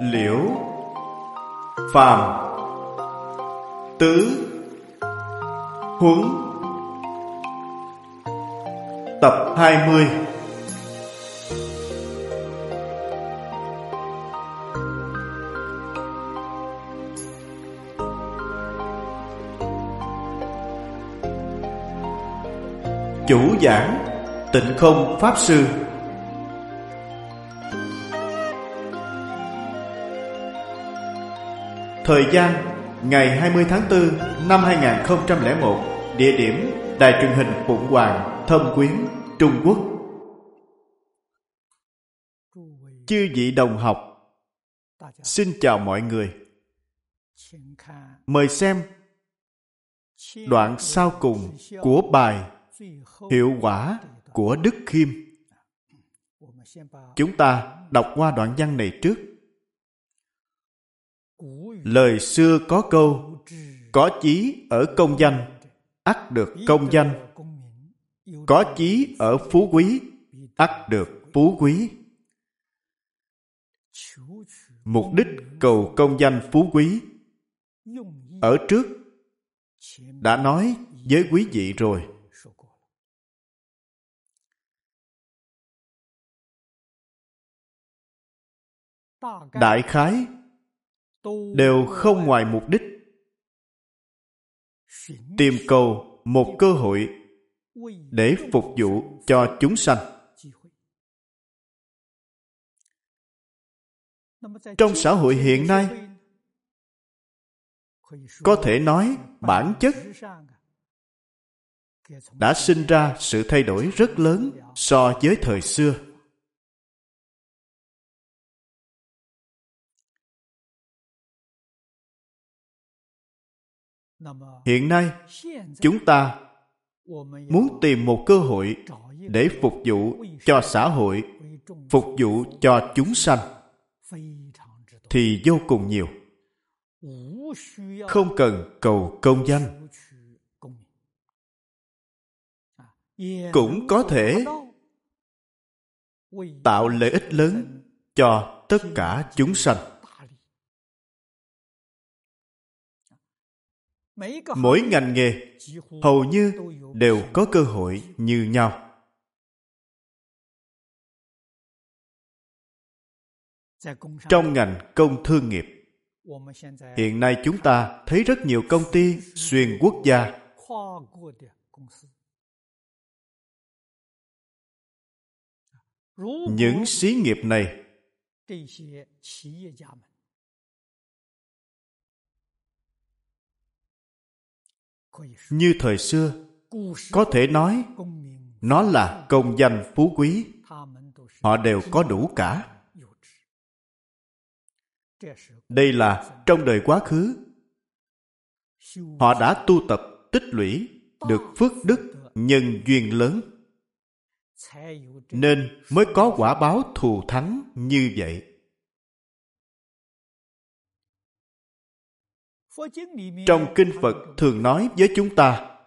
liễu phàm tứ huấn tập 20 Chủ giảng Tịnh không Pháp Sư Thời gian, ngày 20 tháng 4 năm 2001 Địa điểm, Đài truyền hình Phụng Hoàng, Thâm Quyến, Trung Quốc. Chư vị đồng học, Xin chào mọi người. Mời xem Đoạn sau cùng của bài Hiệu quả của Đức Khiêm. Chúng ta đọc qua đoạn văn này trước. Lời xưa có câu, Có chí ở công danh, ắt được công danh. Có chí ở phú quý, ắt được phú quý. Mục đích cầu công danh phú quý. Ở trước Đã nói với quý vị rồi. Đại khái đều không ngoài mục đích. Tìm cầu một cơ hội để phục vụ cho chúng sanh. Trong xã hội hiện nay, có thể nói bản chất đã sinh ra sự thay đổi rất lớn so với thời xưa. Hiện nay, chúng ta muốn tìm một cơ hội để phục vụ cho xã hội, phục vụ cho chúng sanh thì vô cùng nhiều. Không cần cầu công danh. Cũng có thể tạo lợi ích lớn cho tất cả chúng sanh. Mỗi ngành nghề hầu như đều có cơ hội như nhau. Trong ngành công thương nghiệp hiện nay chúng ta thấy rất nhiều công ty xuyên quốc gia. Những xí nghiệp này như thời xưa, có thể nói, nó là công danh phú quý. Họ đều có đủ cả. Đây là trong đời quá khứ. Họ đã tu tập, tích lũy, được phước đức, nhân duyên lớn. Nên mới có quả báo thù thắng như vậy. Trong kinh phật thường nói với chúng ta,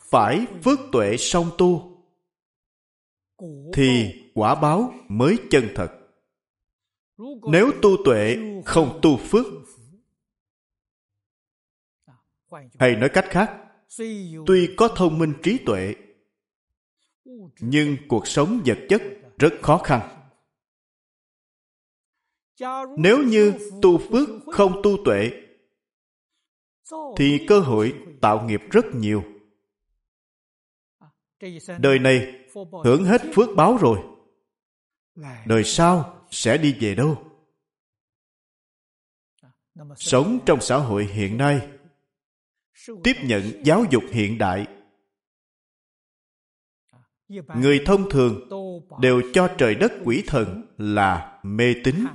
phải phước tuệ song tu, thì quả báo mới chân thật. Nếu tu tuệ không tu phước, hay nói cách khác, tuy có thông minh trí tuệ, nhưng cuộc sống vật chất rất khó khăn nếu như tu phước không tu tuệ, thì cơ hội tạo nghiệp rất nhiều. Đời này hưởng hết phước báo rồi, đời sau sẽ đi về đâu? Sống trong xã hội hiện nay, tiếp nhận giáo dục hiện đại, người thông thường đều cho trời đất quỷ thần là mê tín.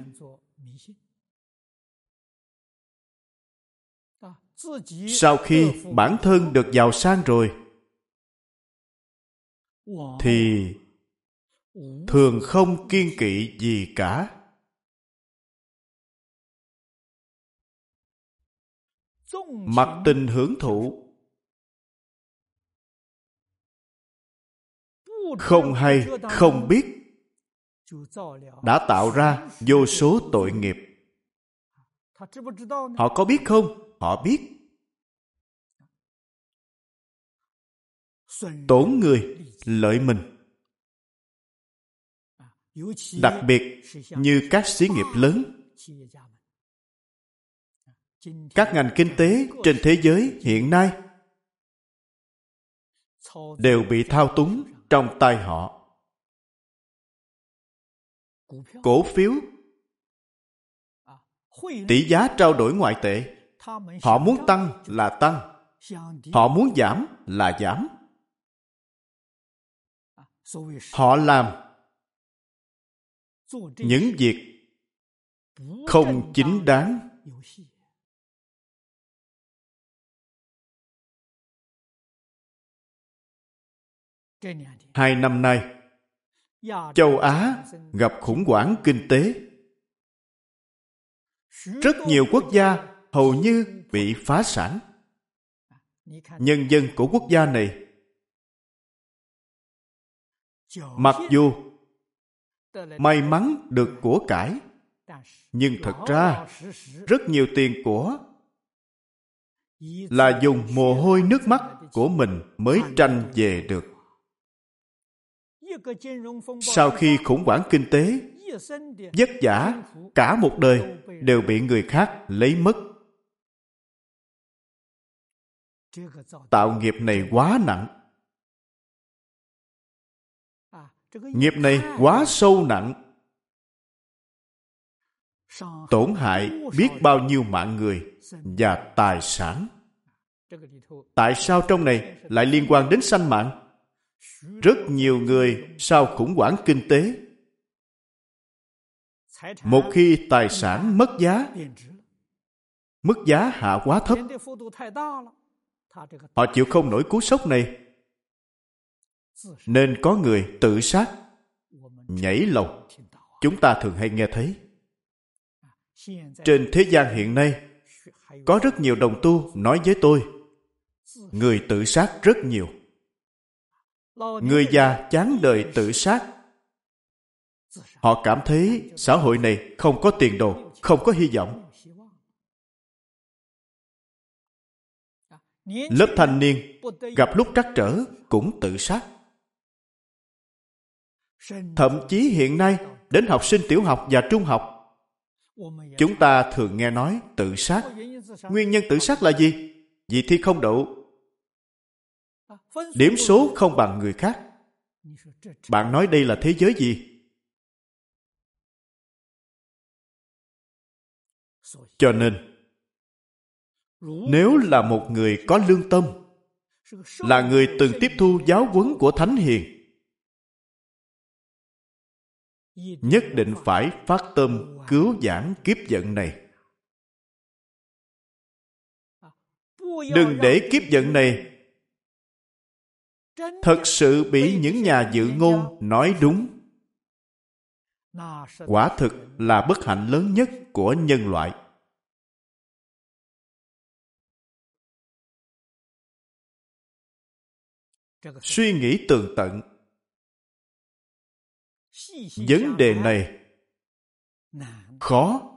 Sau khi bản thân được giàu sang rồi thì thường không kiên kỵ gì cả. Mặc tình hưởng thụ. Không hay không biết. Đã tạo ra vô số tội nghiệp. Họ có biết không? Họ biết. Tổn người, lợi mình. Đặc biệt như các xí nghiệp lớn, các ngành kinh tế trên thế giới hiện nay đều bị thao túng trong tay họ. Cổ phiếu tỷ giá trao đổi ngoại tệ họ muốn tăng là tăng. Họ muốn giảm là giảm. Họ làm những việc không chính đáng. Hai năm nay, châu Á gặp khủng hoảng kinh tế. Rất nhiều quốc gia hầu như bị phá sản. Nhân dân của quốc gia này mặc dù may mắn được của cải nhưng thật ra rất nhiều tiền của là dùng mồ hôi nước mắt của mình mới tranh về được sau khi khủng hoảng kinh tế, vất vả cả một đời đều bị người khác lấy mất. Tạo nghiệp này quá nặng. Nghiệp này quá sâu nặng. Tổn hại biết bao nhiêu mạng người và tài sản. Tại sao trong này lại liên quan đến sanh mạng? rất nhiều người sau khủng hoảng kinh tế một khi tài sản mất giá mức giá hạ quá thấp họ chịu không nổi cú sốc này. Nên có người tự sát, nhảy lầu. Chúng ta thường hay nghe thấy. Trên thế gian hiện nay, có rất nhiều đồng tu nói với tôi, người tự sát rất nhiều. Người già chán đời tự sát. Họ cảm thấy xã hội này không có tiền đồ, không có hy vọng. Lớp thanh niên gặp lúc trắc trở cũng tự sát. Thậm chí hiện nay, đến học sinh tiểu học và trung học, chúng ta thường nghe nói tự sát. Nguyên nhân tự sát là gì? Vì thi không đậu. Điểm số không bằng người khác. Bạn nói đây là thế giới gì? Cho nên nếu là một người có lương tâm, là người từng tiếp thu giáo huấn của thánh hiền, nhất định phải phát tâm cứu giảng kiếp giận này. Đừng để kiếp giận này thật sự bị những nhà dự ngôn nói đúng. Quả thực là bất hạnh lớn nhất của nhân loại. Suy nghĩ tường tận. Vấn đề này khó.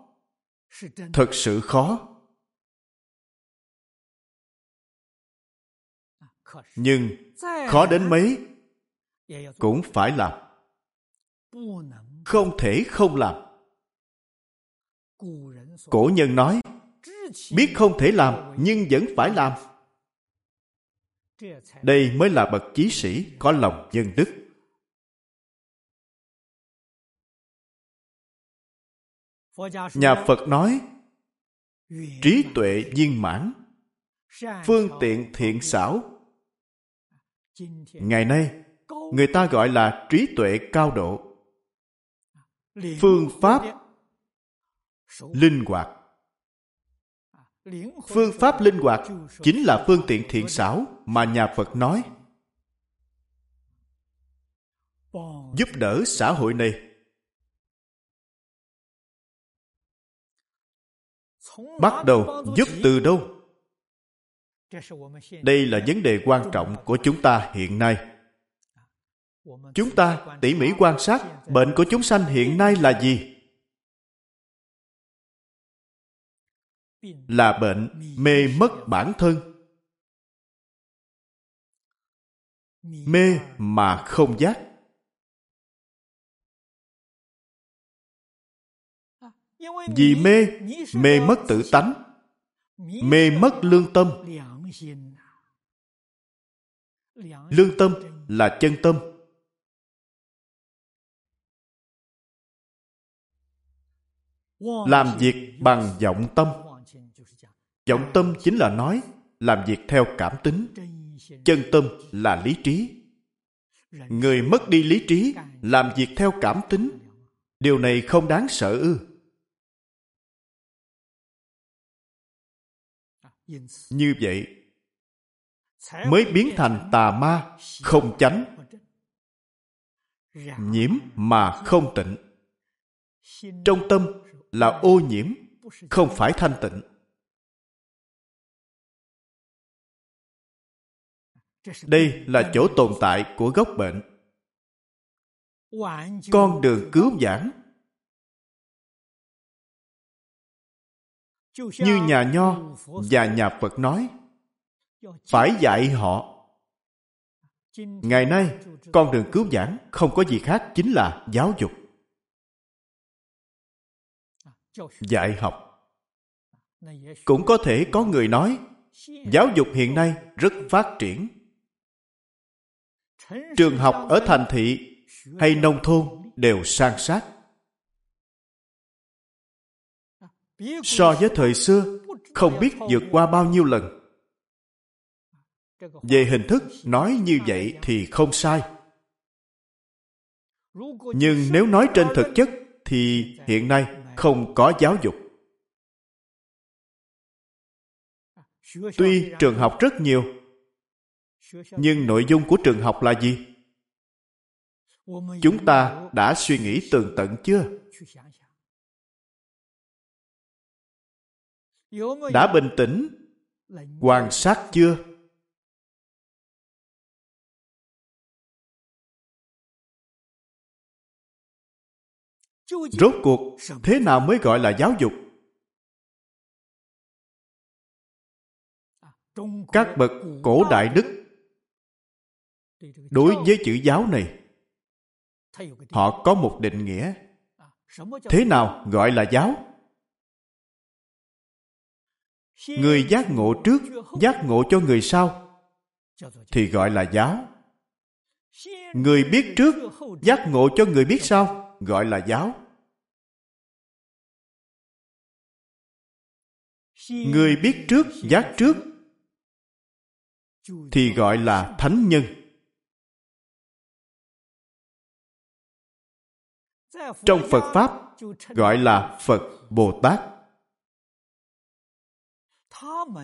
Thật sự khó. Nhưng khó đến mấy cũng phải làm. Không thể không làm. Cổ nhân nói, biết không thể làm nhưng vẫn phải làm đây mới là bậc chí sĩ có lòng nhân đức. Nhà phật nói, trí tuệ viên mãn, phương tiện thiện xảo. Ngày nay, người ta gọi là trí tuệ cao độ. Phương pháp linh hoạt phương pháp linh hoạt chính là phương tiện thiện xảo mà nhà phật nói. Giúp đỡ xã hội này. Bắt đầu giúp từ đâu? Đây là vấn đề quan trọng của chúng ta hiện nay. Chúng ta tỉ mỉ quan sát bệnh của chúng sanh hiện nay là gì? Là bệnh mê mất bản thân. Mê mà không giác. Vì mê mê mất tự tánh, mê mất lương tâm. Lương tâm là chân tâm. Làm việc bằng vọng tâm vọng tâm chính là nói, làm việc theo cảm tính. Chân tâm là lý trí. Người mất đi lý trí, làm việc theo cảm tính. Điều này không đáng sợ ư. Như vậy, mới biến thành tà ma, không chánh. Nhiễm mà không tịnh. Trong tâm là ô nhiễm, không phải thanh tịnh. Đây là chỗ tồn tại của gốc bệnh. Con đường cứu giảng như nhà nho và nhà phật nói phải dạy họ. Ngày nay con đường cứu giảng không có gì khác chính là giáo dục. Dạy học. Cũng có thể có người nói giáo dục hiện nay rất phát triển trường học ở thành thị hay nông thôn đều sang sát. So với thời xưa, không biết vượt qua bao nhiêu lần. Về hình thức nói như vậy thì không sai. Nhưng nếu nói trên thực chất thì hiện nay không có giáo dục. Tuy trường học rất nhiều nhưng nội dung của trường học là gì? Chúng ta đã suy nghĩ tường tận chưa? Đã bình tĩnh, quan sát chưa? Rốt cuộc, thế nào mới gọi là giáo dục? Các bậc cổ đại đức đối với chữ giáo này họ có một định nghĩa. Thế nào gọi là giáo? Người giác ngộ trước giác ngộ cho người sau thì gọi là giáo. Người biết trước giác ngộ cho người biết sau gọi là giáo. Người biết trước giác trước thì gọi là thánh nhân trong phật pháp, gọi là phật bồ tát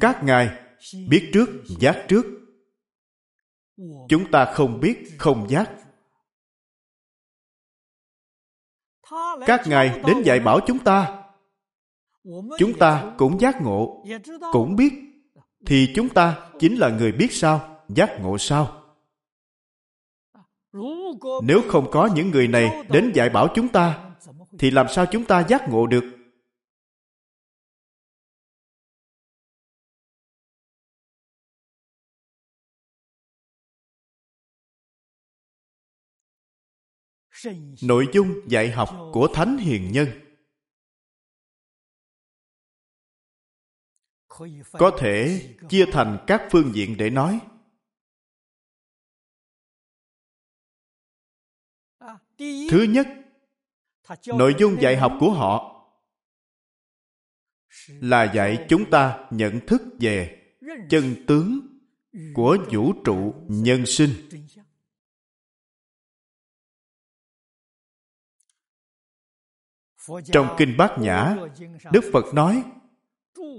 các ngài biết trước, giác trước. Chúng ta không biết, không giác. Các ngài đến dạy bảo chúng ta. Chúng ta cũng giác ngộ, cũng biết. Thì chúng ta chính là người biết sao, giác ngộ sao nếu không có những người này đến dạy bảo chúng ta, thì làm sao chúng ta giác ngộ được? Nội dung dạy học của thánh hiền nhân. Có thể chia thành các phương diện để nói. Thứ nhất nội dung dạy học của họ. Là dạy chúng ta nhận thức về chân tướng của vũ trụ nhân sinh. Trong kinh bát nhã đức phật nói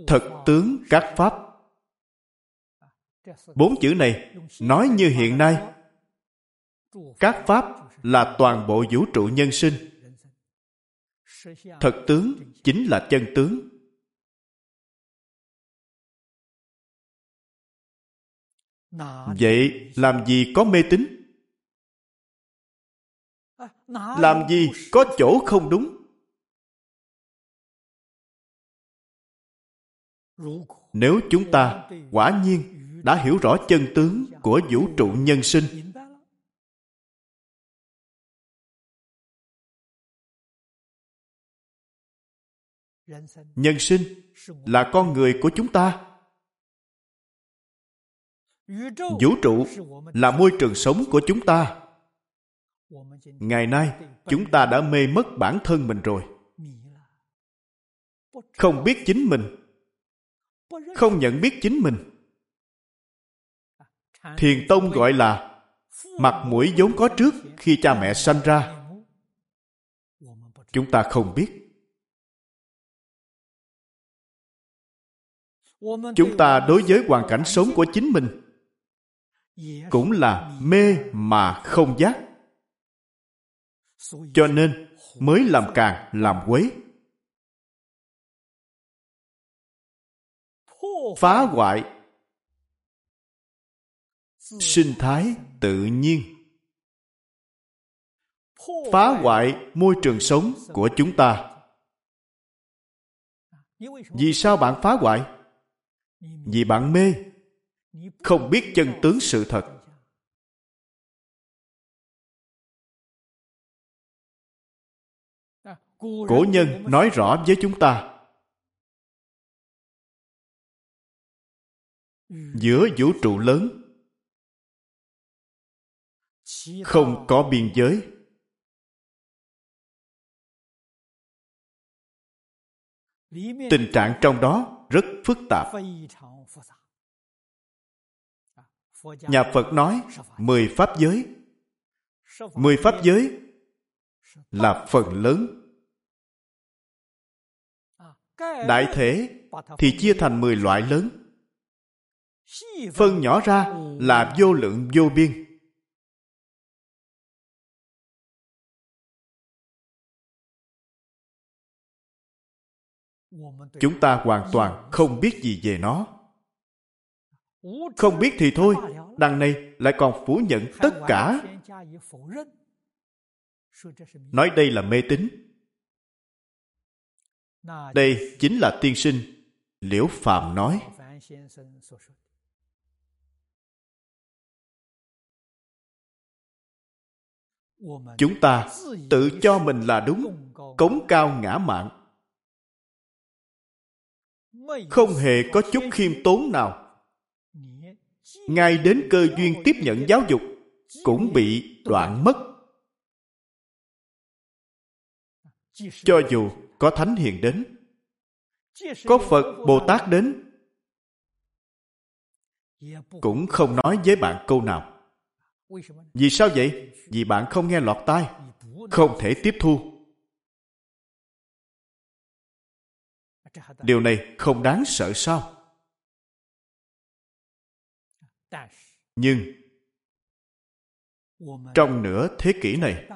thật tướng các pháp. Bốn chữ này nói như hiện nay. Các pháp là toàn bộ vũ trụ nhân sinh. Thật tướng chính là chân tướng. Vậy làm gì có mê tín? Làm gì có chỗ không đúng? Nếu chúng ta quả nhiên đã hiểu rõ chân tướng của vũ trụ nhân sinh nhân sinh là con người của chúng ta. Vũ trụ là môi trường sống của chúng ta. Ngày nay, chúng ta đã mê mất bản thân mình rồi. Không biết chính mình. Không nhận biết chính mình. Thiền tông gọi là mặt mũi vốn có trước khi cha mẹ sanh ra. Chúng ta không biết. Chúng ta đối với hoàn cảnh sống của chính mình cũng là mê mà không giác. Cho nên mới làm càng làm quấy. Phá hoại sinh thái tự nhiên. Phá hoại môi trường sống của chúng ta. Vì sao bạn phá hoại vì bạn mê, không biết chân tướng sự thật. Cổ nhân nói rõ với chúng ta, giữa vũ trụ lớn, không có biên giới. Tình trạng trong đó rất phức tạp. Nhà phật nói mười pháp giới. Mười pháp giới là phần lớn. Đại thể thì chia thành mười loại lớn. Phân nhỏ ra là vô lượng vô biên. Chúng ta hoàn toàn không biết gì về nó. Không biết thì thôi, đằng này lại còn phủ nhận tất cả. Nói đây là mê tín. Đây chính là tiên sinh, liễu phàm nói. Chúng ta tự cho mình là đúng, cống cao ngã mạng không hề có chút khiêm tốn nào. Ngay đến cơ duyên tiếp nhận giáo dục, cũng bị đoạn mất. Cho dù có thánh hiền đến, có phật bồ tát đến, cũng không nói với bạn câu nào. Vì sao vậy? Vì bạn không nghe lọt tai, không thể tiếp thu. Điều này không đáng sợ sao? Nhưng trong nửa thế kỷ này,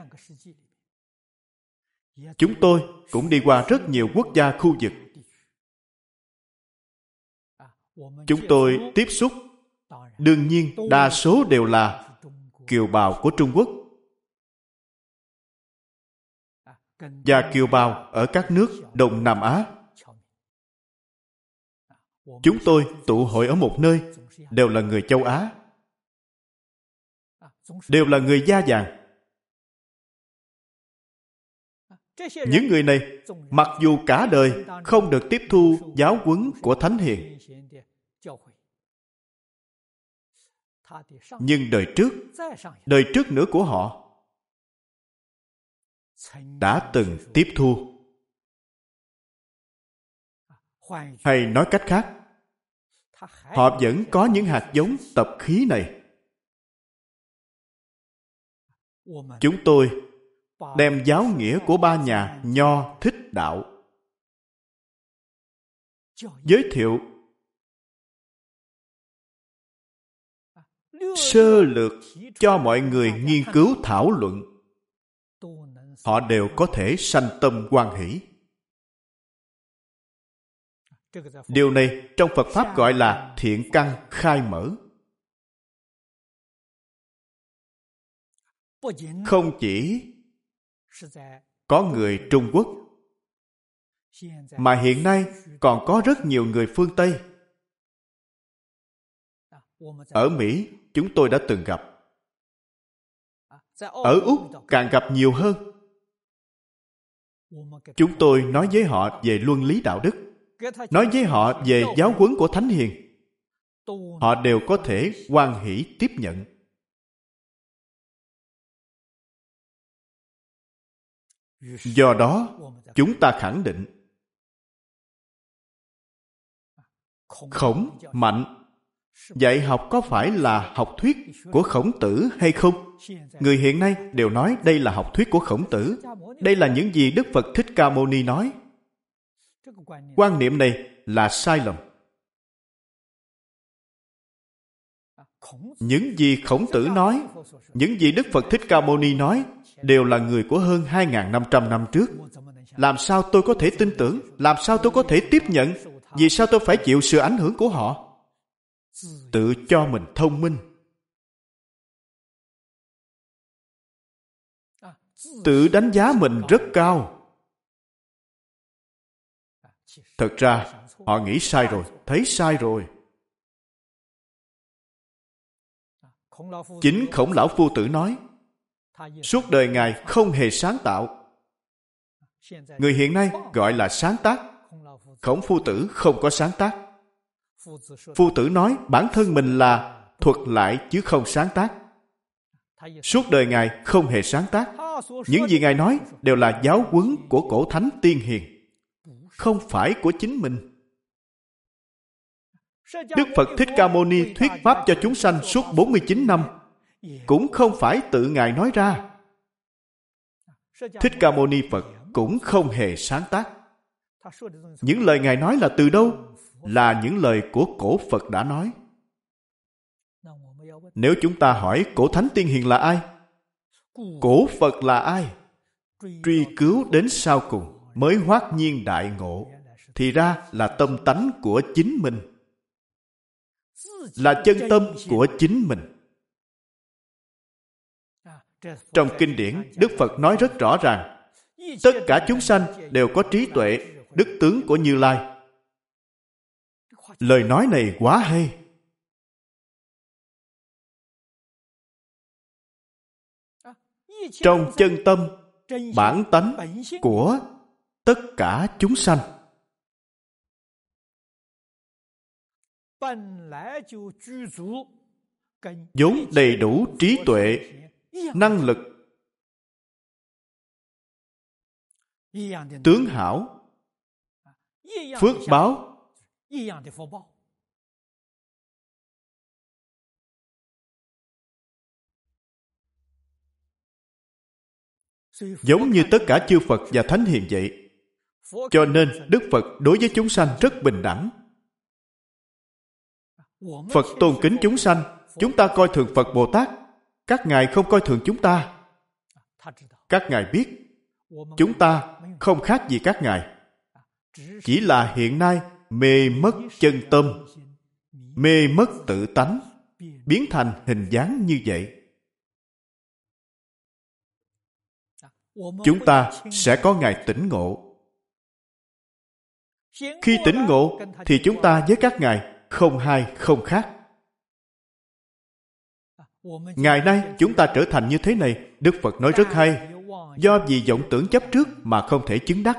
chúng tôi cũng đi qua rất nhiều quốc gia khu vực. Chúng tôi tiếp xúc, đương nhiên đa số đều là kiều bào của trung quốc. Và kiều bào ở các nước đông nam á chúng tôi tụ hội ở một nơi, đều là người châu á. Đều là người da vàng. Những người này, mặc dù cả đời không được tiếp thu giáo huấn của thánh hiền, nhưng đời trước đời trước nữa của họ đã từng tiếp thu hay nói cách khác họ vẫn có những hạt giống tập khí này. Chúng tôi đem giáo nghĩa của ba nhà nho thích đạo. Giới thiệu sơ lược cho mọi người nghiên cứu thảo luận. Họ đều có thể sanh tâm quan hỷ điều này trong phật pháp gọi là thiện căn khai mở không chỉ có người Trung Quốc. Mà hiện nay còn có rất nhiều người phương Tây. Ở Mỹ, chúng tôi đã từng gặp. Ở Úc càng gặp nhiều hơn. Chúng tôi nói với họ về luân lý đạo đức, nói với họ về giáo huấn của Thánh Hiền. Họ đều có thể hoan hỷ tiếp nhận. Do đó, chúng ta khẳng định khổng mạnh dạy học có phải là học thuyết của khổng tử hay không người hiện nay đều nói đây là học thuyết của khổng tử đây là những gì đức phật thích ca mâu ni nói quan niệm này là sai lầm những gì khổng tử nói những gì đức phật thích ca mâu ni nói đều là người của hơn 2.500 năm trước. Làm sao tôi có thể tin tưởng? Làm sao tôi có thể tiếp nhận? Vì sao tôi phải chịu sự ảnh hưởng của họ? Tự cho mình thông minh. Tự đánh giá mình rất cao. Thật ra, họ nghĩ sai rồi, thấy sai rồi. Chính khổng lão phu tử nói, Suốt đời Ngài không hề sáng tạo. Người hiện nay gọi là sáng tác. Khổng phu tử không có sáng tác. Phu tử nói bản thân mình là thuật lại chứ không sáng tác. Suốt đời Ngài không hề sáng tác. Những gì Ngài nói đều là giáo huấn của cổ thánh tiên hiền. Không phải của chính mình. Đức Phật Thích Ca Mâu Ni thuyết pháp cho chúng sanh suốt 49 năm cũng không phải tự Ngài nói ra. Thích Ca Mâu Ni Phật cũng không hề sáng tác. Những lời Ngài nói là từ đâu? Là những lời của cổ Phật đã nói. Nếu chúng ta hỏi cổ Thánh Tiên Hiền là ai? Cổ Phật là ai? Truy cứu đến sau cùng mới hoát nhiên đại ngộ. Thì ra là tâm tánh của chính mình. Là chân tâm của chính mình. Trong kinh điển, Đức Phật nói rất rõ ràng, tất cả chúng sanh đều có trí tuệ, đức tướng của Như Lai. Lời nói này quá hay. Trong chân tâm, bản tánh của tất cả chúng sanh. vốn đầy đủ trí tuệ, năng lực, tướng hảo, phước báo giống như tất cả chư Phật và Thánh Hiền vậy. Cho nên Đức Phật đối với chúng sanh rất bình đẳng. Phật tôn kính chúng sanh, chúng ta coi thường Phật Bồ Tát. Các ngài không coi thường chúng ta. Các ngài biết chúng ta không khác gì các ngài. Chỉ là hiện nay mê mất chân tâm mê mất tự tánh biến thành hình dáng như vậy. Chúng ta sẽ có ngày tỉnh ngộ khi tỉnh ngộ thì chúng ta với các ngài không hai không khác Ngày nay chúng ta trở thành như thế này, Đức Phật nói rất hay. Do vì vọng tưởng chấp trước mà không thể chứng đắc.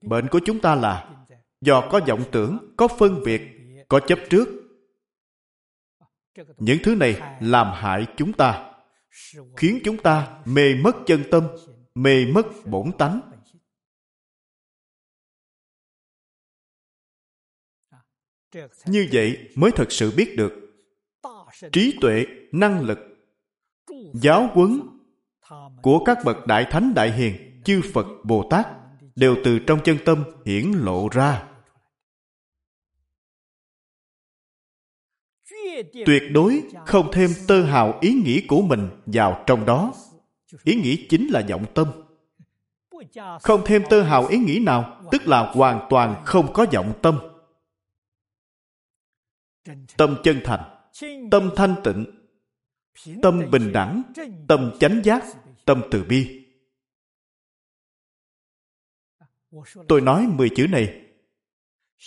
Bệnh của chúng ta là do có vọng tưởng, có phân biệt, có chấp trước. Những thứ này làm hại chúng ta, khiến chúng ta mê mất chân tâm, mê mất bổn tánh. Như vậy mới thật sự biết được trí tuệ, năng lực, giáo huấn của các bậc đại thánh đại hiền, chư Phật Bồ Tát đều từ trong chân tâm hiển lộ ra. Tuyệt đối không thêm tơ hào ý nghĩ của mình vào trong đó. Ý nghĩ chính là vọng tâm. Không thêm tơ hào ý nghĩ nào, tức là hoàn toàn không có vọng tâm. Tâm chân thành tâm thanh tịnh tâm bình đẳng tâm chánh giác tâm từ bi Tôi nói 10 chữ này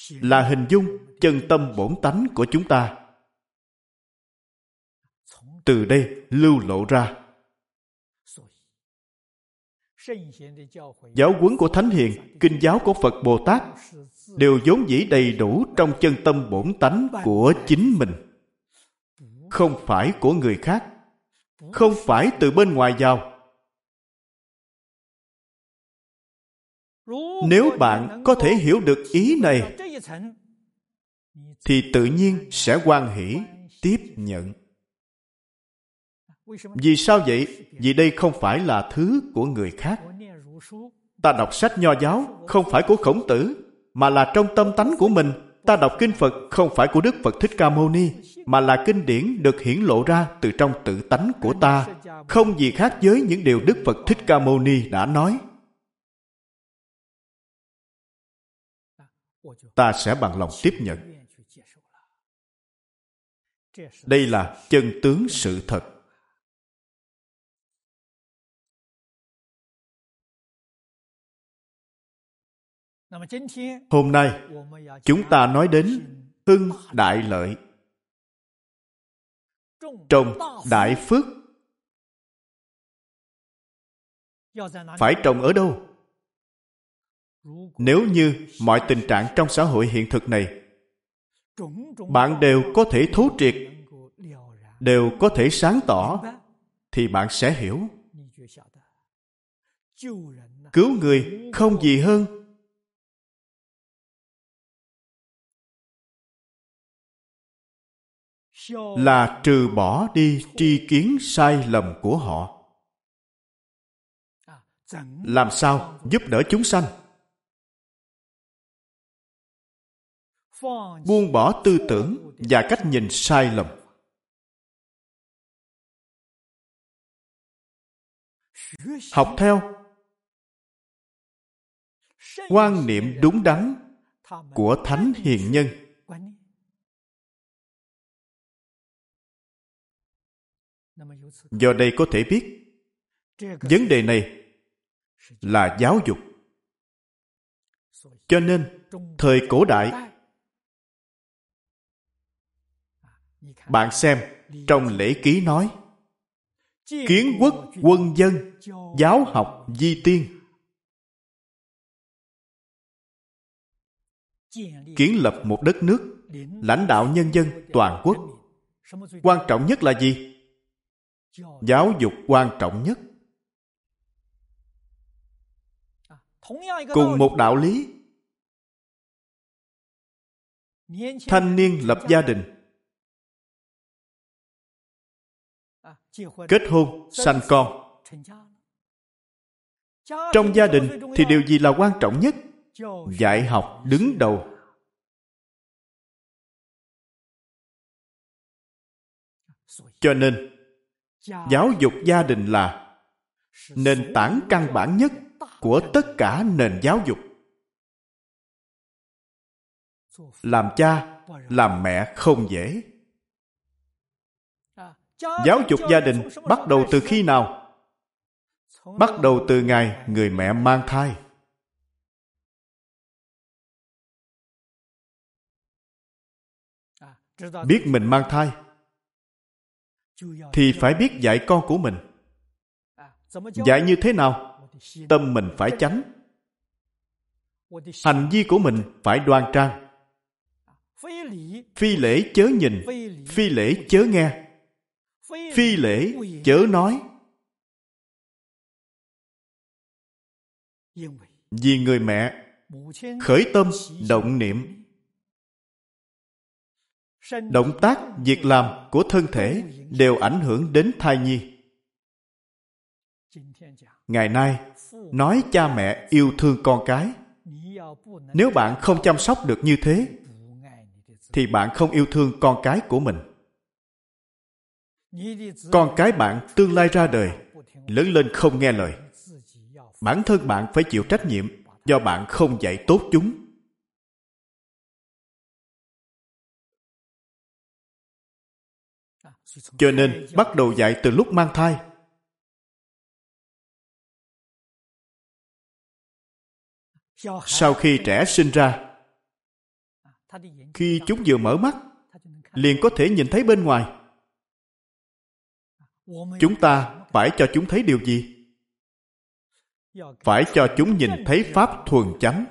là hình dung chân tâm bổn tánh của chúng ta. Từ đây lưu lộ ra. Giáo huấn của Thánh Hiền, kinh giáo của Phật Bồ Tát đều vốn dĩ đầy đủ trong chân tâm bổn tánh của chính mình. Không phải của người khác. Không phải từ bên ngoài vào. Nếu bạn có thể hiểu được ý này, thì tự nhiên sẽ quan hỷ tiếp nhận. Vì sao vậy? Vì đây không phải là thứ của người khác. Ta đọc sách nho giáo không phải của khổng tử, mà là trong tâm tánh của mình. Ta đọc kinh Phật không phải của Đức Phật Thích Ca Mâu Ni, mà là kinh điển được hiển lộ ra từ trong tự tánh của ta, không gì khác với những điều Đức Phật Thích Ca Mâu Ni đã nói. Ta sẽ bằng lòng tiếp nhận. Đây là chân tướng sự thật. Hôm nay, chúng ta nói đến hưng đại lợi. Trồng đại phước. Phải trồng ở đâu? Nếu như mọi tình trạng trong xã hội hiện thực này bạn đều có thể thấu triệt đều có thể sáng tỏ thì bạn sẽ hiểu cứu người không gì hơn là trừ bỏ đi tri kiến sai lầm của họ. Làm sao giúp đỡ chúng sanh? Buông bỏ tư tưởng và cách nhìn sai lầm. Học theo. Quan niệm đúng đắn của thánh hiền nhân. Do đây có thể biết, vấn đề này là giáo dục. Cho nên, thời cổ đại, bạn xem, trong lễ ký nói, kiến quốc quân dân, giáo học di tiên. Kiến lập một đất nước, lãnh đạo nhân dân toàn quốc. Quan trọng nhất là gì? Giáo dục quan trọng nhất. Cùng một đạo lý. Thanh niên lập gia đình. Kết hôn sanh con. trong gia đình thì điều gì là quan trọng nhất? Dạy học đứng đầu. Cho nên giáo dục gia đình là nền tảng căn bản nhất của tất cả nền giáo dục. Làm cha, làm mẹ không dễ. Giáo dục gia đình bắt đầu từ khi nào? Bắt đầu từ ngày người mẹ mang thai. Biết mình mang thai thì phải biết dạy con của mình. Dạy như thế nào? Tâm mình phải chánh. Hành vi của mình phải đoan trang. Phi lễ chớ nhìn, phi lễ chớ nghe. Phi lễ chớ nói. Vì người mẹ, khởi tâm, động niệm động tác, việc làm của thân thể đều ảnh hưởng đến thai nhi. Ngày nay, nói cha mẹ yêu thương con cái. Nếu bạn không chăm sóc được như thế, thì bạn không yêu thương con cái của mình. Con cái bạn tương lai ra đời, lớn lên không nghe lời. Bản thân bạn phải chịu trách nhiệm do bạn không dạy tốt chúng. Cho nên, bắt đầu dạy từ lúc mang thai. Sau khi trẻ sinh ra, khi chúng vừa mở mắt, liền có thể nhìn thấy bên ngoài. Chúng ta phải cho chúng thấy điều gì? Phải cho chúng nhìn thấy pháp thuần chánh.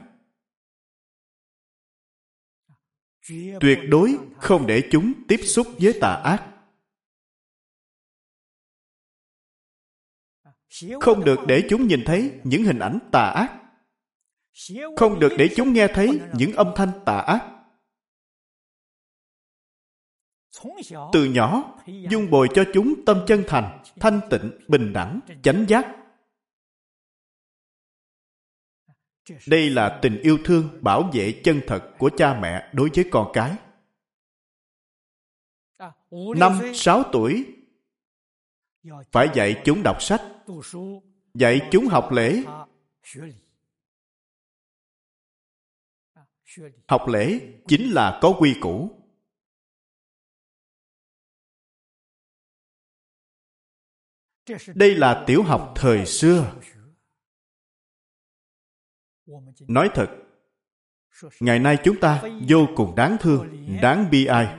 Tuyệt đối không để chúng tiếp xúc với tà ác. Không được để chúng nhìn thấy những hình ảnh tà ác. Không được để chúng nghe thấy những âm thanh tà ác. Từ nhỏ dung bồi cho chúng tâm chân thành thanh tịnh bình đẳng chánh giác. Đây là tình yêu thương bảo vệ chân thật của cha mẹ đối với con cái. Năm sáu tuổi phải dạy chúng đọc sách dạy chúng học lễ. học lễ chính là có quy củ. Đây là tiểu học thời xưa. Nói thật ngày nay chúng ta vô cùng đáng thương đáng bi ai.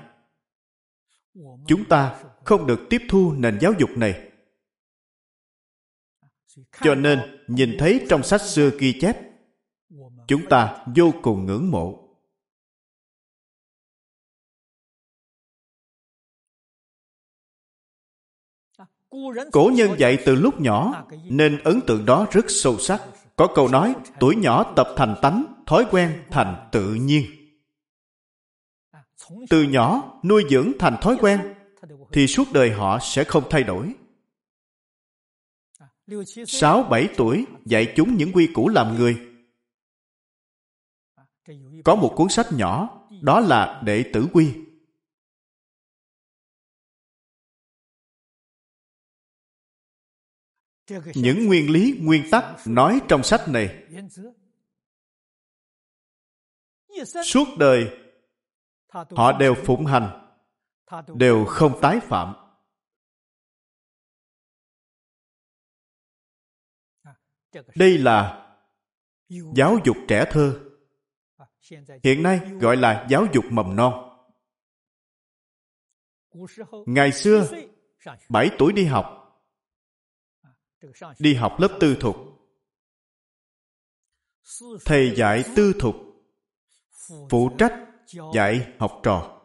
Chúng ta không được tiếp thu nền giáo dục này cho nên nhìn thấy trong sách xưa ghi chép, chúng ta vô cùng ngưỡng mộ. Cổ nhân dạy từ lúc nhỏ, nên ấn tượng đó rất sâu sắc. Có câu nói, tuổi nhỏ tập thành tánh, thói quen thành tự nhiên. Từ nhỏ nuôi dưỡng thành thói quen, thì suốt đời họ sẽ không thay đổi sáu bảy tuổi dạy chúng những quy củ làm người. Có một cuốn sách nhỏ đó là đệ tử quy. Những nguyên lý nguyên tắc nói trong sách này. Suốt đời họ đều phụng hành đều không tái phạm đây là giáo dục trẻ thơ. Hiện nay gọi là giáo dục mầm non. Ngày xưa, bảy tuổi đi học. Đi học lớp tư thục. Thầy dạy tư thục. Phụ trách dạy học trò.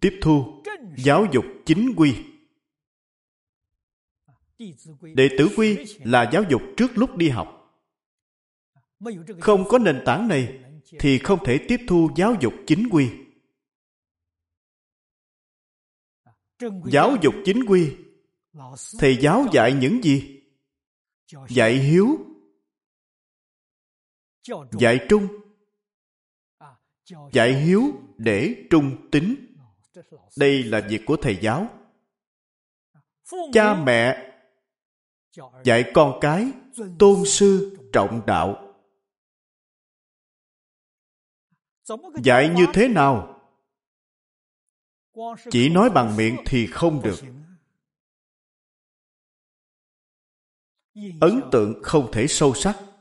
Tiếp thu giáo dục chính quy. Đệ tử quy là giáo dục trước lúc đi học. Không có nền tảng này thì không thể tiếp thu giáo dục chính quy. Giáo dục chính quy thầy giáo dạy những gì? Dạy hiếu. Dạy trung. Dạy hiếu để trung tính đây là việc của thầy giáo. Cha mẹ, dạy con cái, tôn sư, trọng đạo. Dạy như thế nào? Chỉ nói bằng miệng thì không được. Ấn tượng không thể sâu sắc.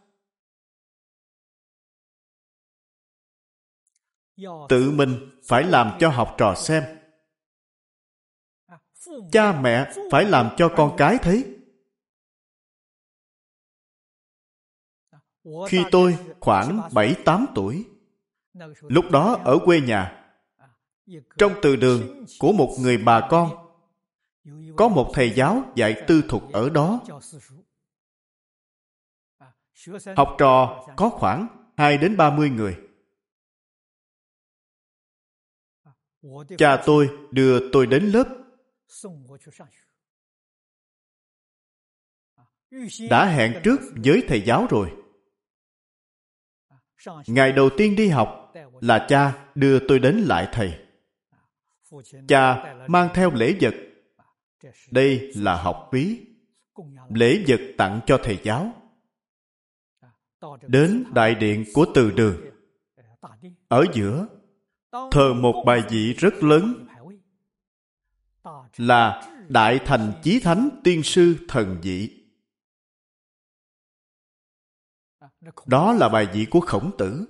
Tự mình phải làm cho học trò xem. Cha mẹ phải làm cho con cái thấy. Khi tôi khoảng bảy tám tuổi, lúc đó ở quê nhà, trong từ đường của một người bà con, có một thầy giáo dạy tư thục ở đó. Học trò có khoảng hai đến ba mươi người. Cha tôi đưa tôi đến lớp. đã hẹn trước với thầy giáo rồi. ngày đầu tiên đi học là cha đưa tôi đến lại thầy. cha mang theo lễ vật. đây là học phí. lễ vật tặng cho thầy giáo. đến đại điện của từ đường. ở giữa thờ một bài vị rất lớn là Đại Thành Chí Thánh Tiên Sư Thần Vị. Đó là bài vị của khổng tử.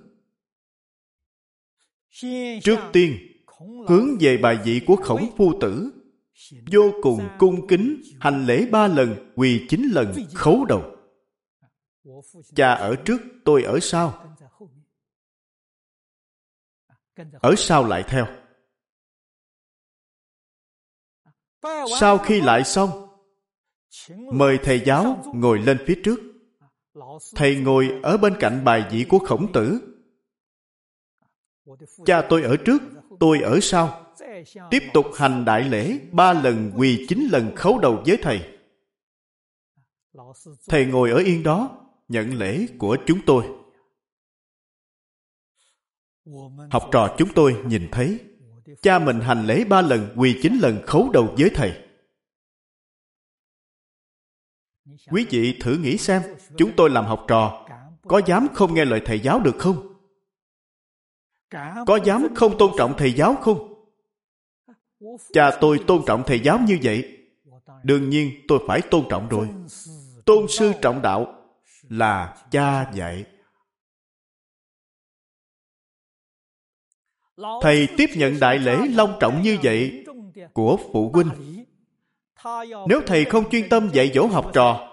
Trước tiên, hướng về bài vị của khổng phu tử, vô cùng cung kính, hành lễ ba lần, quỳ chín lần, khấu đầu. Cha ở trước, tôi ở sau. Ở sau lại theo. Sau khi lại xong, mời thầy giáo ngồi lên phía trước. Thầy ngồi ở bên cạnh bài vị của khổng tử. Cha tôi ở trước, tôi ở sau. Tiếp tục hành đại lễ, ba lần quỳ chín lần khấu đầu với thầy. Thầy ngồi ở yên đó, nhận lễ của chúng tôi. Học trò chúng tôi nhìn thấy cha mình hành lễ ba lần quỳ chín lần khấu đầu với thầy. Quý vị thử nghĩ xem, chúng tôi làm học trò, có dám không nghe lời thầy giáo được không? Có dám không tôn trọng thầy giáo không? Cha tôi tôn trọng thầy giáo như vậy. Đương nhiên tôi phải tôn trọng rồi. Tôn sư trọng đạo là cha dạy. Thầy tiếp nhận đại lễ long trọng như vậy của phụ huynh. Nếu thầy không chuyên tâm dạy dỗ học trò,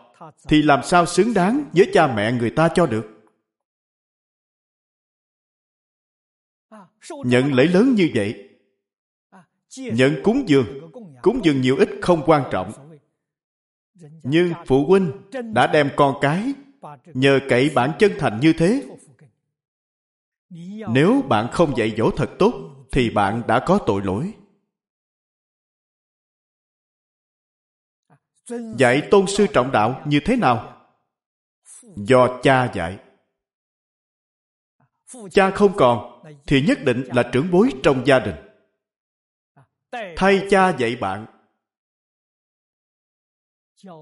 thì làm sao xứng đáng với cha mẹ người ta cho được? Nhận lễ lớn như vậy, nhận cúng dường, cúng dường nhiều ít không quan trọng. Nhưng phụ huynh đã đem con cái nhờ cậy bản chân thành như thế nếu bạn không dạy dỗ thật tốt thì bạn đã có tội lỗi. Dạy tôn sư trọng đạo như thế nào? Do cha dạy. Cha không còn thì nhất định là trưởng bối trong gia đình. Thay cha dạy bạn.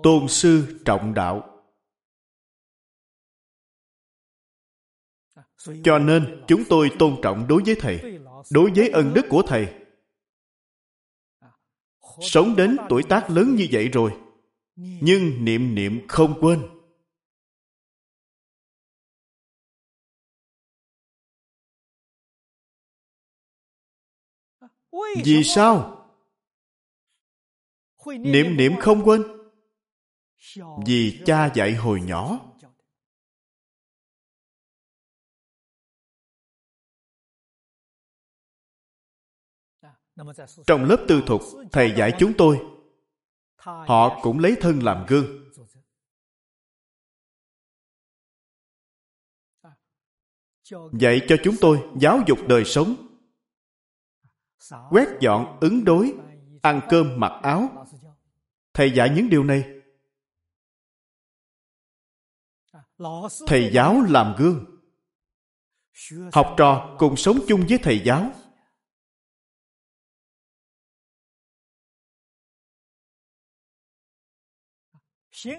Tôn sư trọng đạo cho nên chúng tôi tôn trọng đối với thầy, đối với ân đức của thầy. Sống đến tuổi tác lớn như vậy rồi, nhưng niệm niệm không quên. Vì sao? Niệm niệm không quên. Vì cha dạy hồi nhỏ Trong lớp tư thục, thầy dạy chúng tôi, họ cũng lấy thân làm gương. Dạy cho chúng tôi giáo dục đời sống, quét dọn, ứng đối, ăn cơm, mặc áo. Thầy dạy những điều này. Thầy giáo làm gương. Học trò cùng sống chung với thầy giáo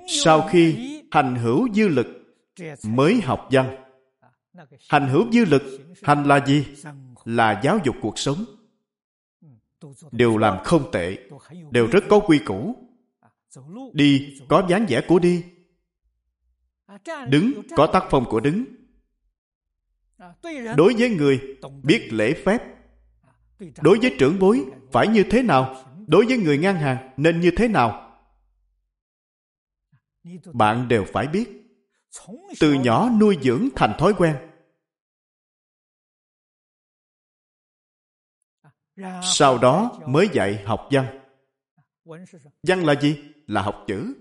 sau khi hành hữu dư lực mới học văn. Hành hữu dư lực, hành là gì? Là giáo dục cuộc sống. Đều làm không tệ, đều rất có quy củ. Đi, có dáng vẻ của đi. Đứng, có tác phong của đứng. Đối với người, biết lễ phép. Đối với trưởng bối, phải như thế nào? Đối với người ngang hàng, nên như thế nào? Bạn đều phải biết. Từ nhỏ nuôi dưỡng thành thói quen. Sau đó mới dạy học văn. Văn là gì? Là học chữ.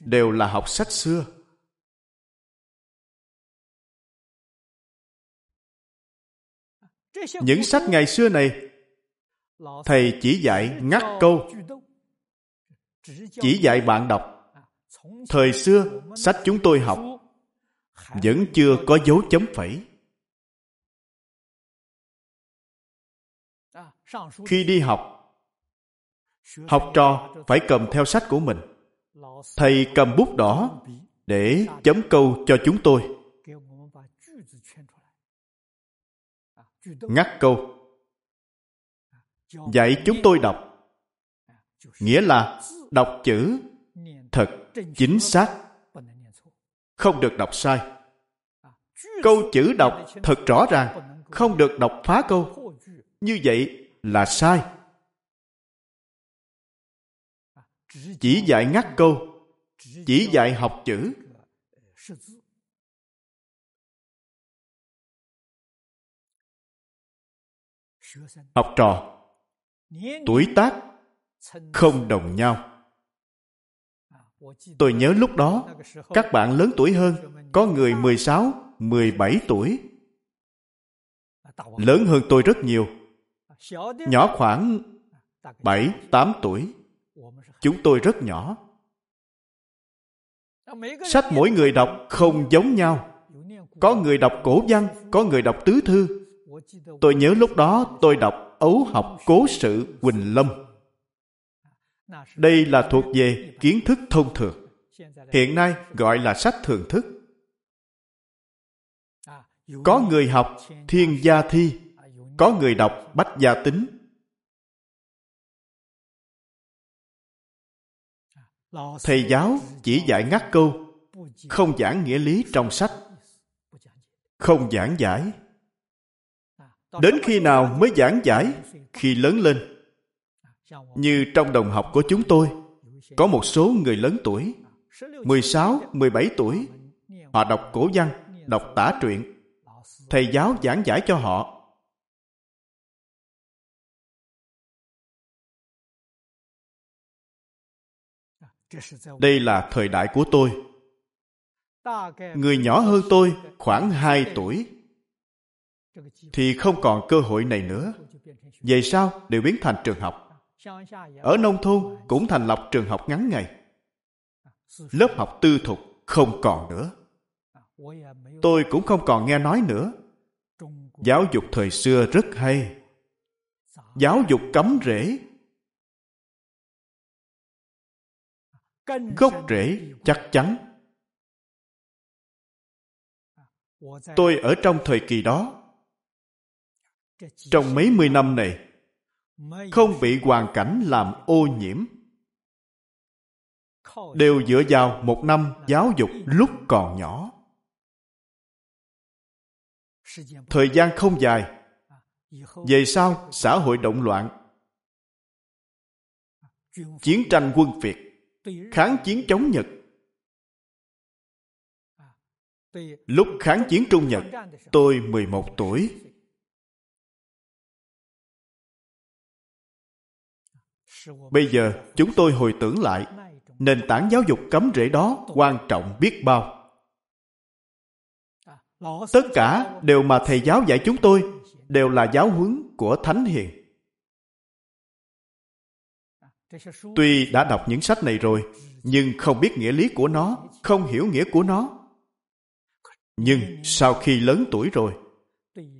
Đều là học sách xưa. Những sách ngày xưa này thầy chỉ dạy ngắt câu chỉ dạy bạn đọc. Thời xưa, sách chúng tôi học, vẫn chưa có dấu chấm phẩy. Khi đi học học trò phải cầm theo sách của mình. Thầy cầm bút đỏ để chấm câu cho chúng tôi. Ngắt câu. Dạy chúng tôi đọc nghĩa là đọc chữ thật chính xác. Không được đọc sai. Câu chữ đọc thật rõ ràng, không được đọc phá câu. Như vậy là sai. Chỉ dạy ngắt câu, chỉ dạy học chữ. Học trò, tuổi tác không đồng nhau. Tôi nhớ lúc đó các bạn lớn tuổi hơn có người 16, 17 tuổi. Lớn hơn tôi rất nhiều. Nhỏ khoảng 7, 8 tuổi. Chúng tôi rất nhỏ. Sách mỗi người đọc không giống nhau. Có người đọc cổ văn có người đọc tứ thư. Tôi nhớ lúc đó tôi đọc ấu học cố sự quỳnh lâm đây là thuộc về kiến thức thông thường. Hiện nay gọi là sách thường thức. Có người học, thiên gia thi. Có người đọc, bách gia tính. Thầy giáo chỉ dạy ngắt câu, không giảng nghĩa lý trong sách. Không giảng giải. Đến khi nào mới giảng giải? Khi lớn lên như trong đồng học của chúng tôi có một số người lớn tuổi 16, 17 tuổi. Họ đọc cổ văn đọc tả truyện. Thầy giáo giảng giải cho họ. Đây là thời đại của tôi. Người nhỏ hơn tôi khoảng 2 tuổi. Thì không còn cơ hội này nữa. Về sau đều biến thành trường học ở nông thôn cũng thành lập trường học ngắn ngày. lớp học tư thục không còn nữa. tôi cũng không còn nghe nói nữa. giáo dục thời xưa rất hay. Giáo dục cấm rễ. Gốc rễ chắc chắn. Tôi ở trong thời kỳ đó. Trong mấy mươi năm này không bị hoàn cảnh làm ô nhiễm. Đều dựa vào một năm giáo dục lúc còn nhỏ. Thời gian không dài. Về sau xã hội động loạn. Chiến tranh quân việt. Kháng chiến chống nhật. Lúc kháng chiến trung nhật tôi 11 tuổi bây giờ chúng tôi hồi tưởng lại nền tảng giáo dục cấm rễ đó quan trọng biết bao. Tất cả đều mà thầy giáo dạy chúng tôi đều là giáo huấn của thánh hiền. Tuy đã đọc những sách này rồi, nhưng không biết nghĩa lý của nó, không hiểu nghĩa của nó. Nhưng sau khi lớn tuổi rồi,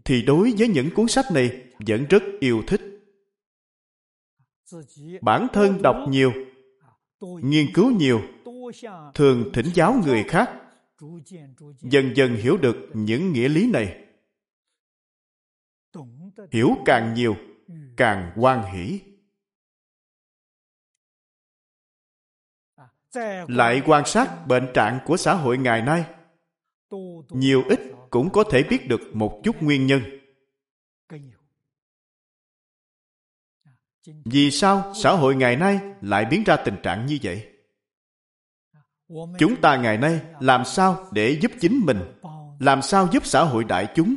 thì đối với những cuốn sách này vẫn rất yêu thích bản thân đọc nhiều, nghiên cứu nhiều, thường thỉnh giáo người khác. Dần dần hiểu được những nghĩa lý này. Hiểu càng nhiều, càng quan hỷ. Lại quan sát bệnh trạng của xã hội ngày nay, nhiều ít cũng có thể biết được một chút nguyên nhân. Vì sao xã hội ngày nay lại biến ra tình trạng như vậy? Chúng ta ngày nay làm sao để giúp chính mình? làm sao giúp xã hội đại chúng?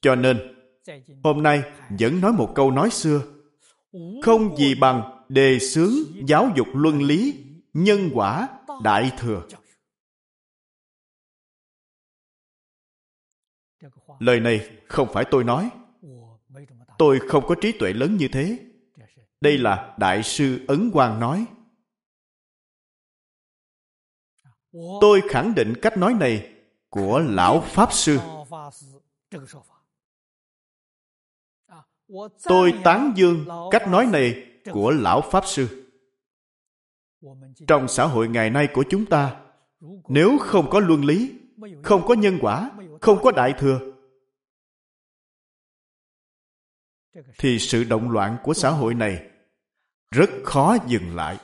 Cho nên hôm nay vẫn nói một câu nói xưa. Không gì bằng đề xướng giáo dục luân lý nhân quả đại thừa. lời này không phải tôi nói tôi không có trí tuệ lớn như thế. Đây là đại sư ấn quang nói. Tôi khẳng định cách nói này của lão pháp sư. Tôi tán dương cách nói này của lão pháp sư. Trong xã hội ngày nay của chúng ta, nếu không có luân lý, không có nhân quả, không có đại thừa thì sự động loạn của xã hội này rất khó dừng lại,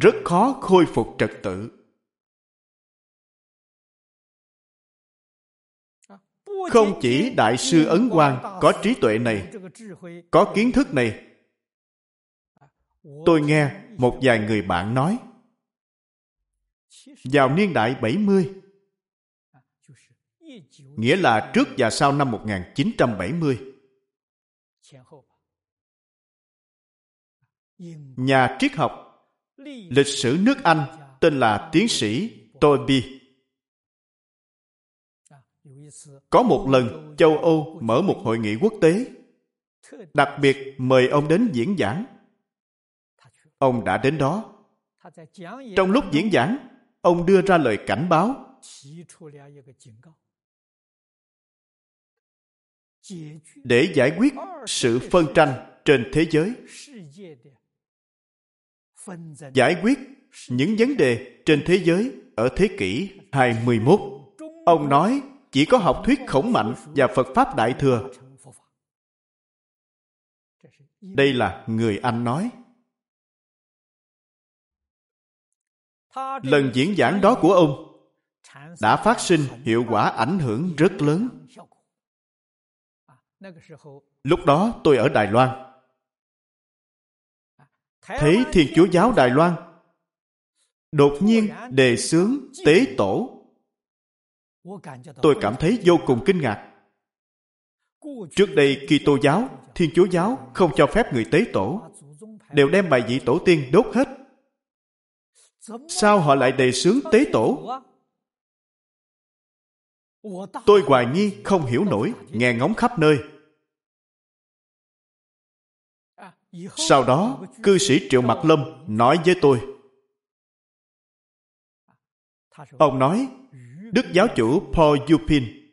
rất khó khôi phục trật tự. Không chỉ đại sư ấn quang có trí tuệ này, có kiến thức này. Tôi nghe một vài người bạn nói, vào niên đại 70 nghĩa là trước và sau năm 1970 nhà triết học lịch sử nước Anh tên là tiến sĩ Toynbee có một lần châu Âu mở một hội nghị quốc tế. Đặc biệt mời ông đến diễn giảng. Ông đã đến đó. Trong lúc diễn giảng ông đưa ra lời cảnh báo để giải quyết sự phân tranh trên thế giới giải quyết những vấn đề trên thế giới ở thế kỷ 21. Ông nói, chỉ có học thuyết khổng mạnh và Phật Pháp Đại Thừa. Đây là người Anh nói. Lần diễn giảng đó của ông đã phát sinh hiệu quả ảnh hưởng rất lớn. Lúc đó tôi ở Đài Loan. Thấy Thiên Chúa Giáo Đài Loan đột nhiên đề xướng tế tổ. Tôi cảm thấy vô cùng kinh ngạc. Trước đây khi tô giáo, Thiên Chúa Giáo không cho phép người tế tổ, đều đem bài vị tổ tiên đốt hết. Sao họ lại đề xướng tế tổ? Tôi hoài nghi không hiểu nổi, nghe ngóng khắp nơi. Sau đó, cư sĩ Triệu Mặt Lâm nói với tôi. Ông nói, Đức Giáo chủ Paul Yupin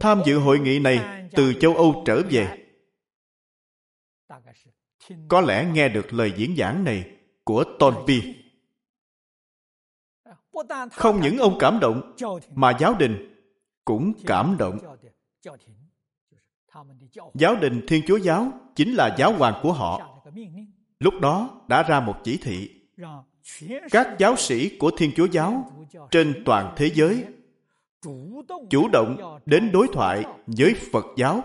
tham dự hội nghị này từ châu Âu trở về. Có lẽ nghe được lời diễn giảng này của Tonpi. Không những ông cảm động, mà giáo đình cũng cảm động. Giáo đình Thiên Chúa Giáo chính là giáo hoàng của họ. Lúc đó đã ra một chỉ thị. Các giáo sĩ của Thiên Chúa Giáo trên toàn thế giới chủ động đến đối thoại với Phật giáo.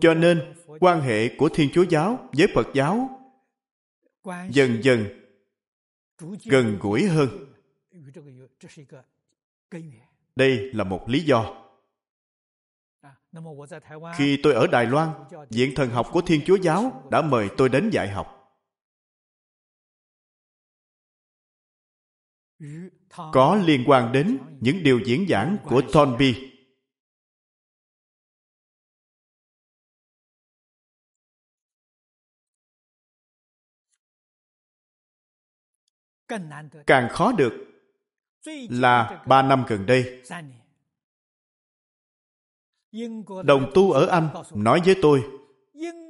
Cho nên, quan hệ của Thiên Chúa Giáo với Phật giáo dần dần gần gũi hơn. Đây là một lý do. Khi tôi ở Đài Loan, Viện Thần học của Thiên Chúa Giáo đã mời tôi đến dạy học. Có liên quan đến những điều diễn giảng của Thornby. Càng khó được là ba năm gần đây. Đồng tu ở Anh nói với tôi,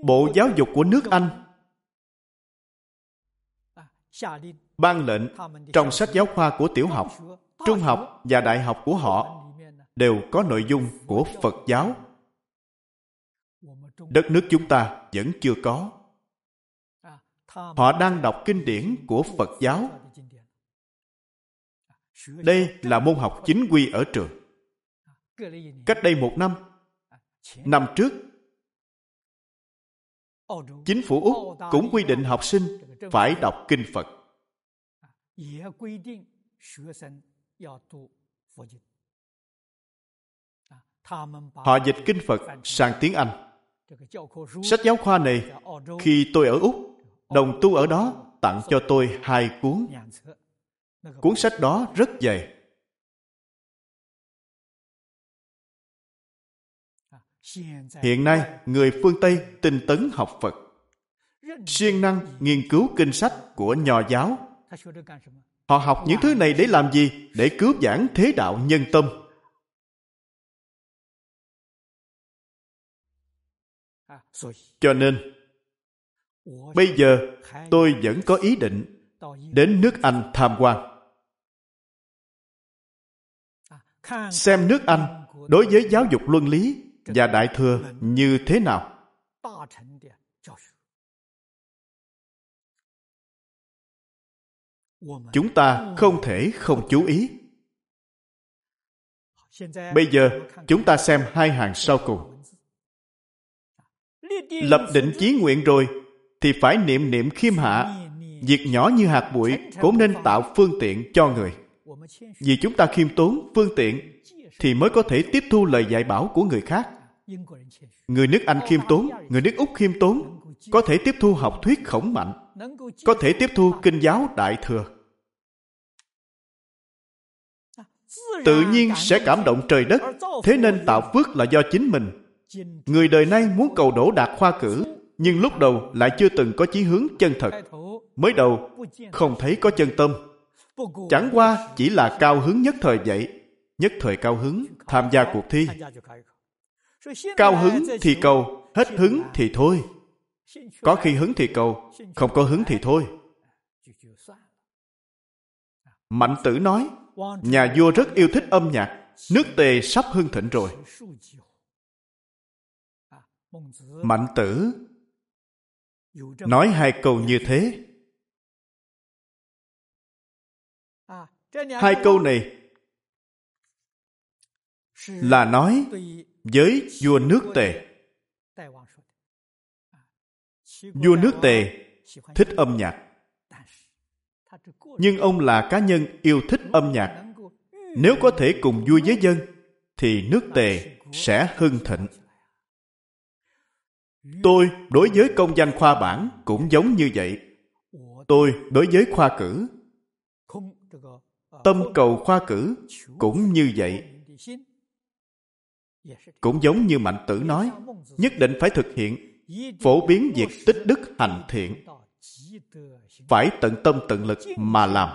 Bộ Giáo dục của nước Anh ban lệnh trong sách giáo khoa của tiểu học, trung học và đại học của họ đều có nội dung của Phật giáo. Đất nước chúng ta vẫn chưa có. Họ đang đọc kinh điển của Phật giáo đây là môn học chính quy ở trường. Cách đây một năm, năm trước, chính phủ Úc cũng quy định học sinh phải đọc kinh Phật. Họ dịch kinh Phật sang tiếng Anh. Sách giáo khoa này, khi tôi ở Úc, đồng tu ở đó tặng cho tôi hai cuốn Cuốn sách đó rất dày. Hiện nay, người phương Tây tinh tấn học Phật, siêng năng nghiên cứu kinh sách của nho giáo. Họ học những thứ này để làm gì? Để cứu giảng thế đạo nhân tâm. Cho nên, bây giờ tôi vẫn có ý định đến nước Anh tham quan. xem nước Anh đối với giáo dục luân lý và đại thừa như thế nào. Chúng ta không thể không chú ý. Bây giờ, chúng ta xem hai hàng sau cùng. Lập định chí nguyện rồi, thì phải niệm niệm khiêm hạ. Việc nhỏ như hạt bụi cũng nên tạo phương tiện cho người. Vì chúng ta khiêm tốn, phương tiện, thì mới có thể tiếp thu lời dạy bảo của người khác. Người nước Anh khiêm tốn, người nước Úc khiêm tốn, có thể tiếp thu học thuyết khổng mạnh, có thể tiếp thu kinh giáo đại thừa. Tự nhiên sẽ cảm động trời đất, thế nên tạo phước là do chính mình. Người đời nay muốn cầu đổ đạt khoa cử, nhưng lúc đầu lại chưa từng có chí hướng chân thật. Mới đầu, không thấy có chân tâm. Chẳng qua chỉ là cao hứng nhất thời vậy. Nhất thời cao hứng, tham gia cuộc thi. Cao hứng thì cầu, hết hứng thì thôi. Có khi hứng thì cầu, không có hứng thì thôi. Mạnh tử nói, nhà vua rất yêu thích âm nhạc, nước tề sắp hưng thịnh rồi. Mạnh tử nói hai câu như thế. Hai câu này là nói với vua nước tề. Vua nước tề thích âm nhạc. Nhưng ông là cá nhân yêu thích âm nhạc. Nếu có thể cùng vui với dân, thì nước tề sẽ hưng thịnh. Tôi đối với công danh khoa bản cũng giống như vậy. Tôi đối với khoa cử. Tâm cầu khoa cử cũng như vậy. Cũng giống như Mạnh Tử nói, nhất định phải thực hiện phổ biến việc tích đức hành thiện. Phải tận tâm tận lực mà làm.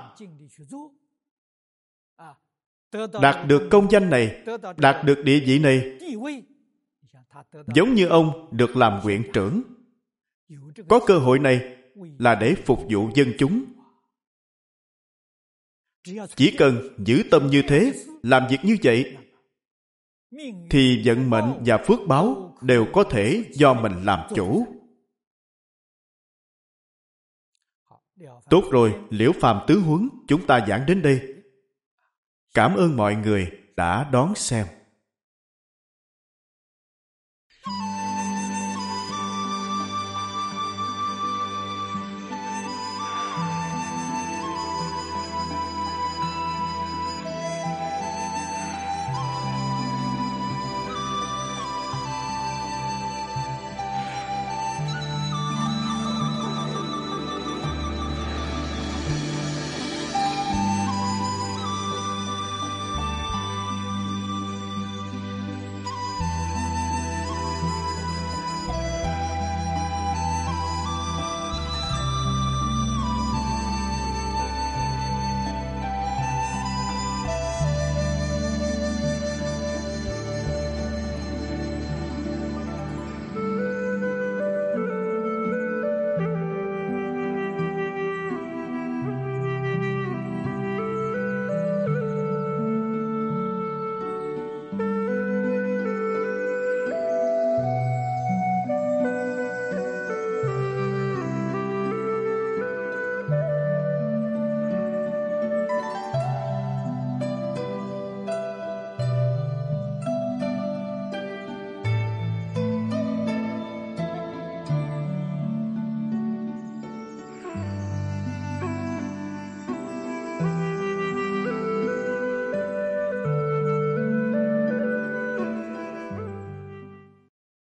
Đạt được công danh này, đạt được địa vị này, giống như ông được làm huyện trưởng. Có cơ hội này là để phục vụ dân chúng. Chỉ cần giữ tâm như thế, làm việc như vậy, thì vận mệnh và phước báo đều có thể do mình làm chủ. Tốt rồi, liễu phàm tứ huấn chúng ta giảng đến đây. Cảm ơn mọi người đã đón xem.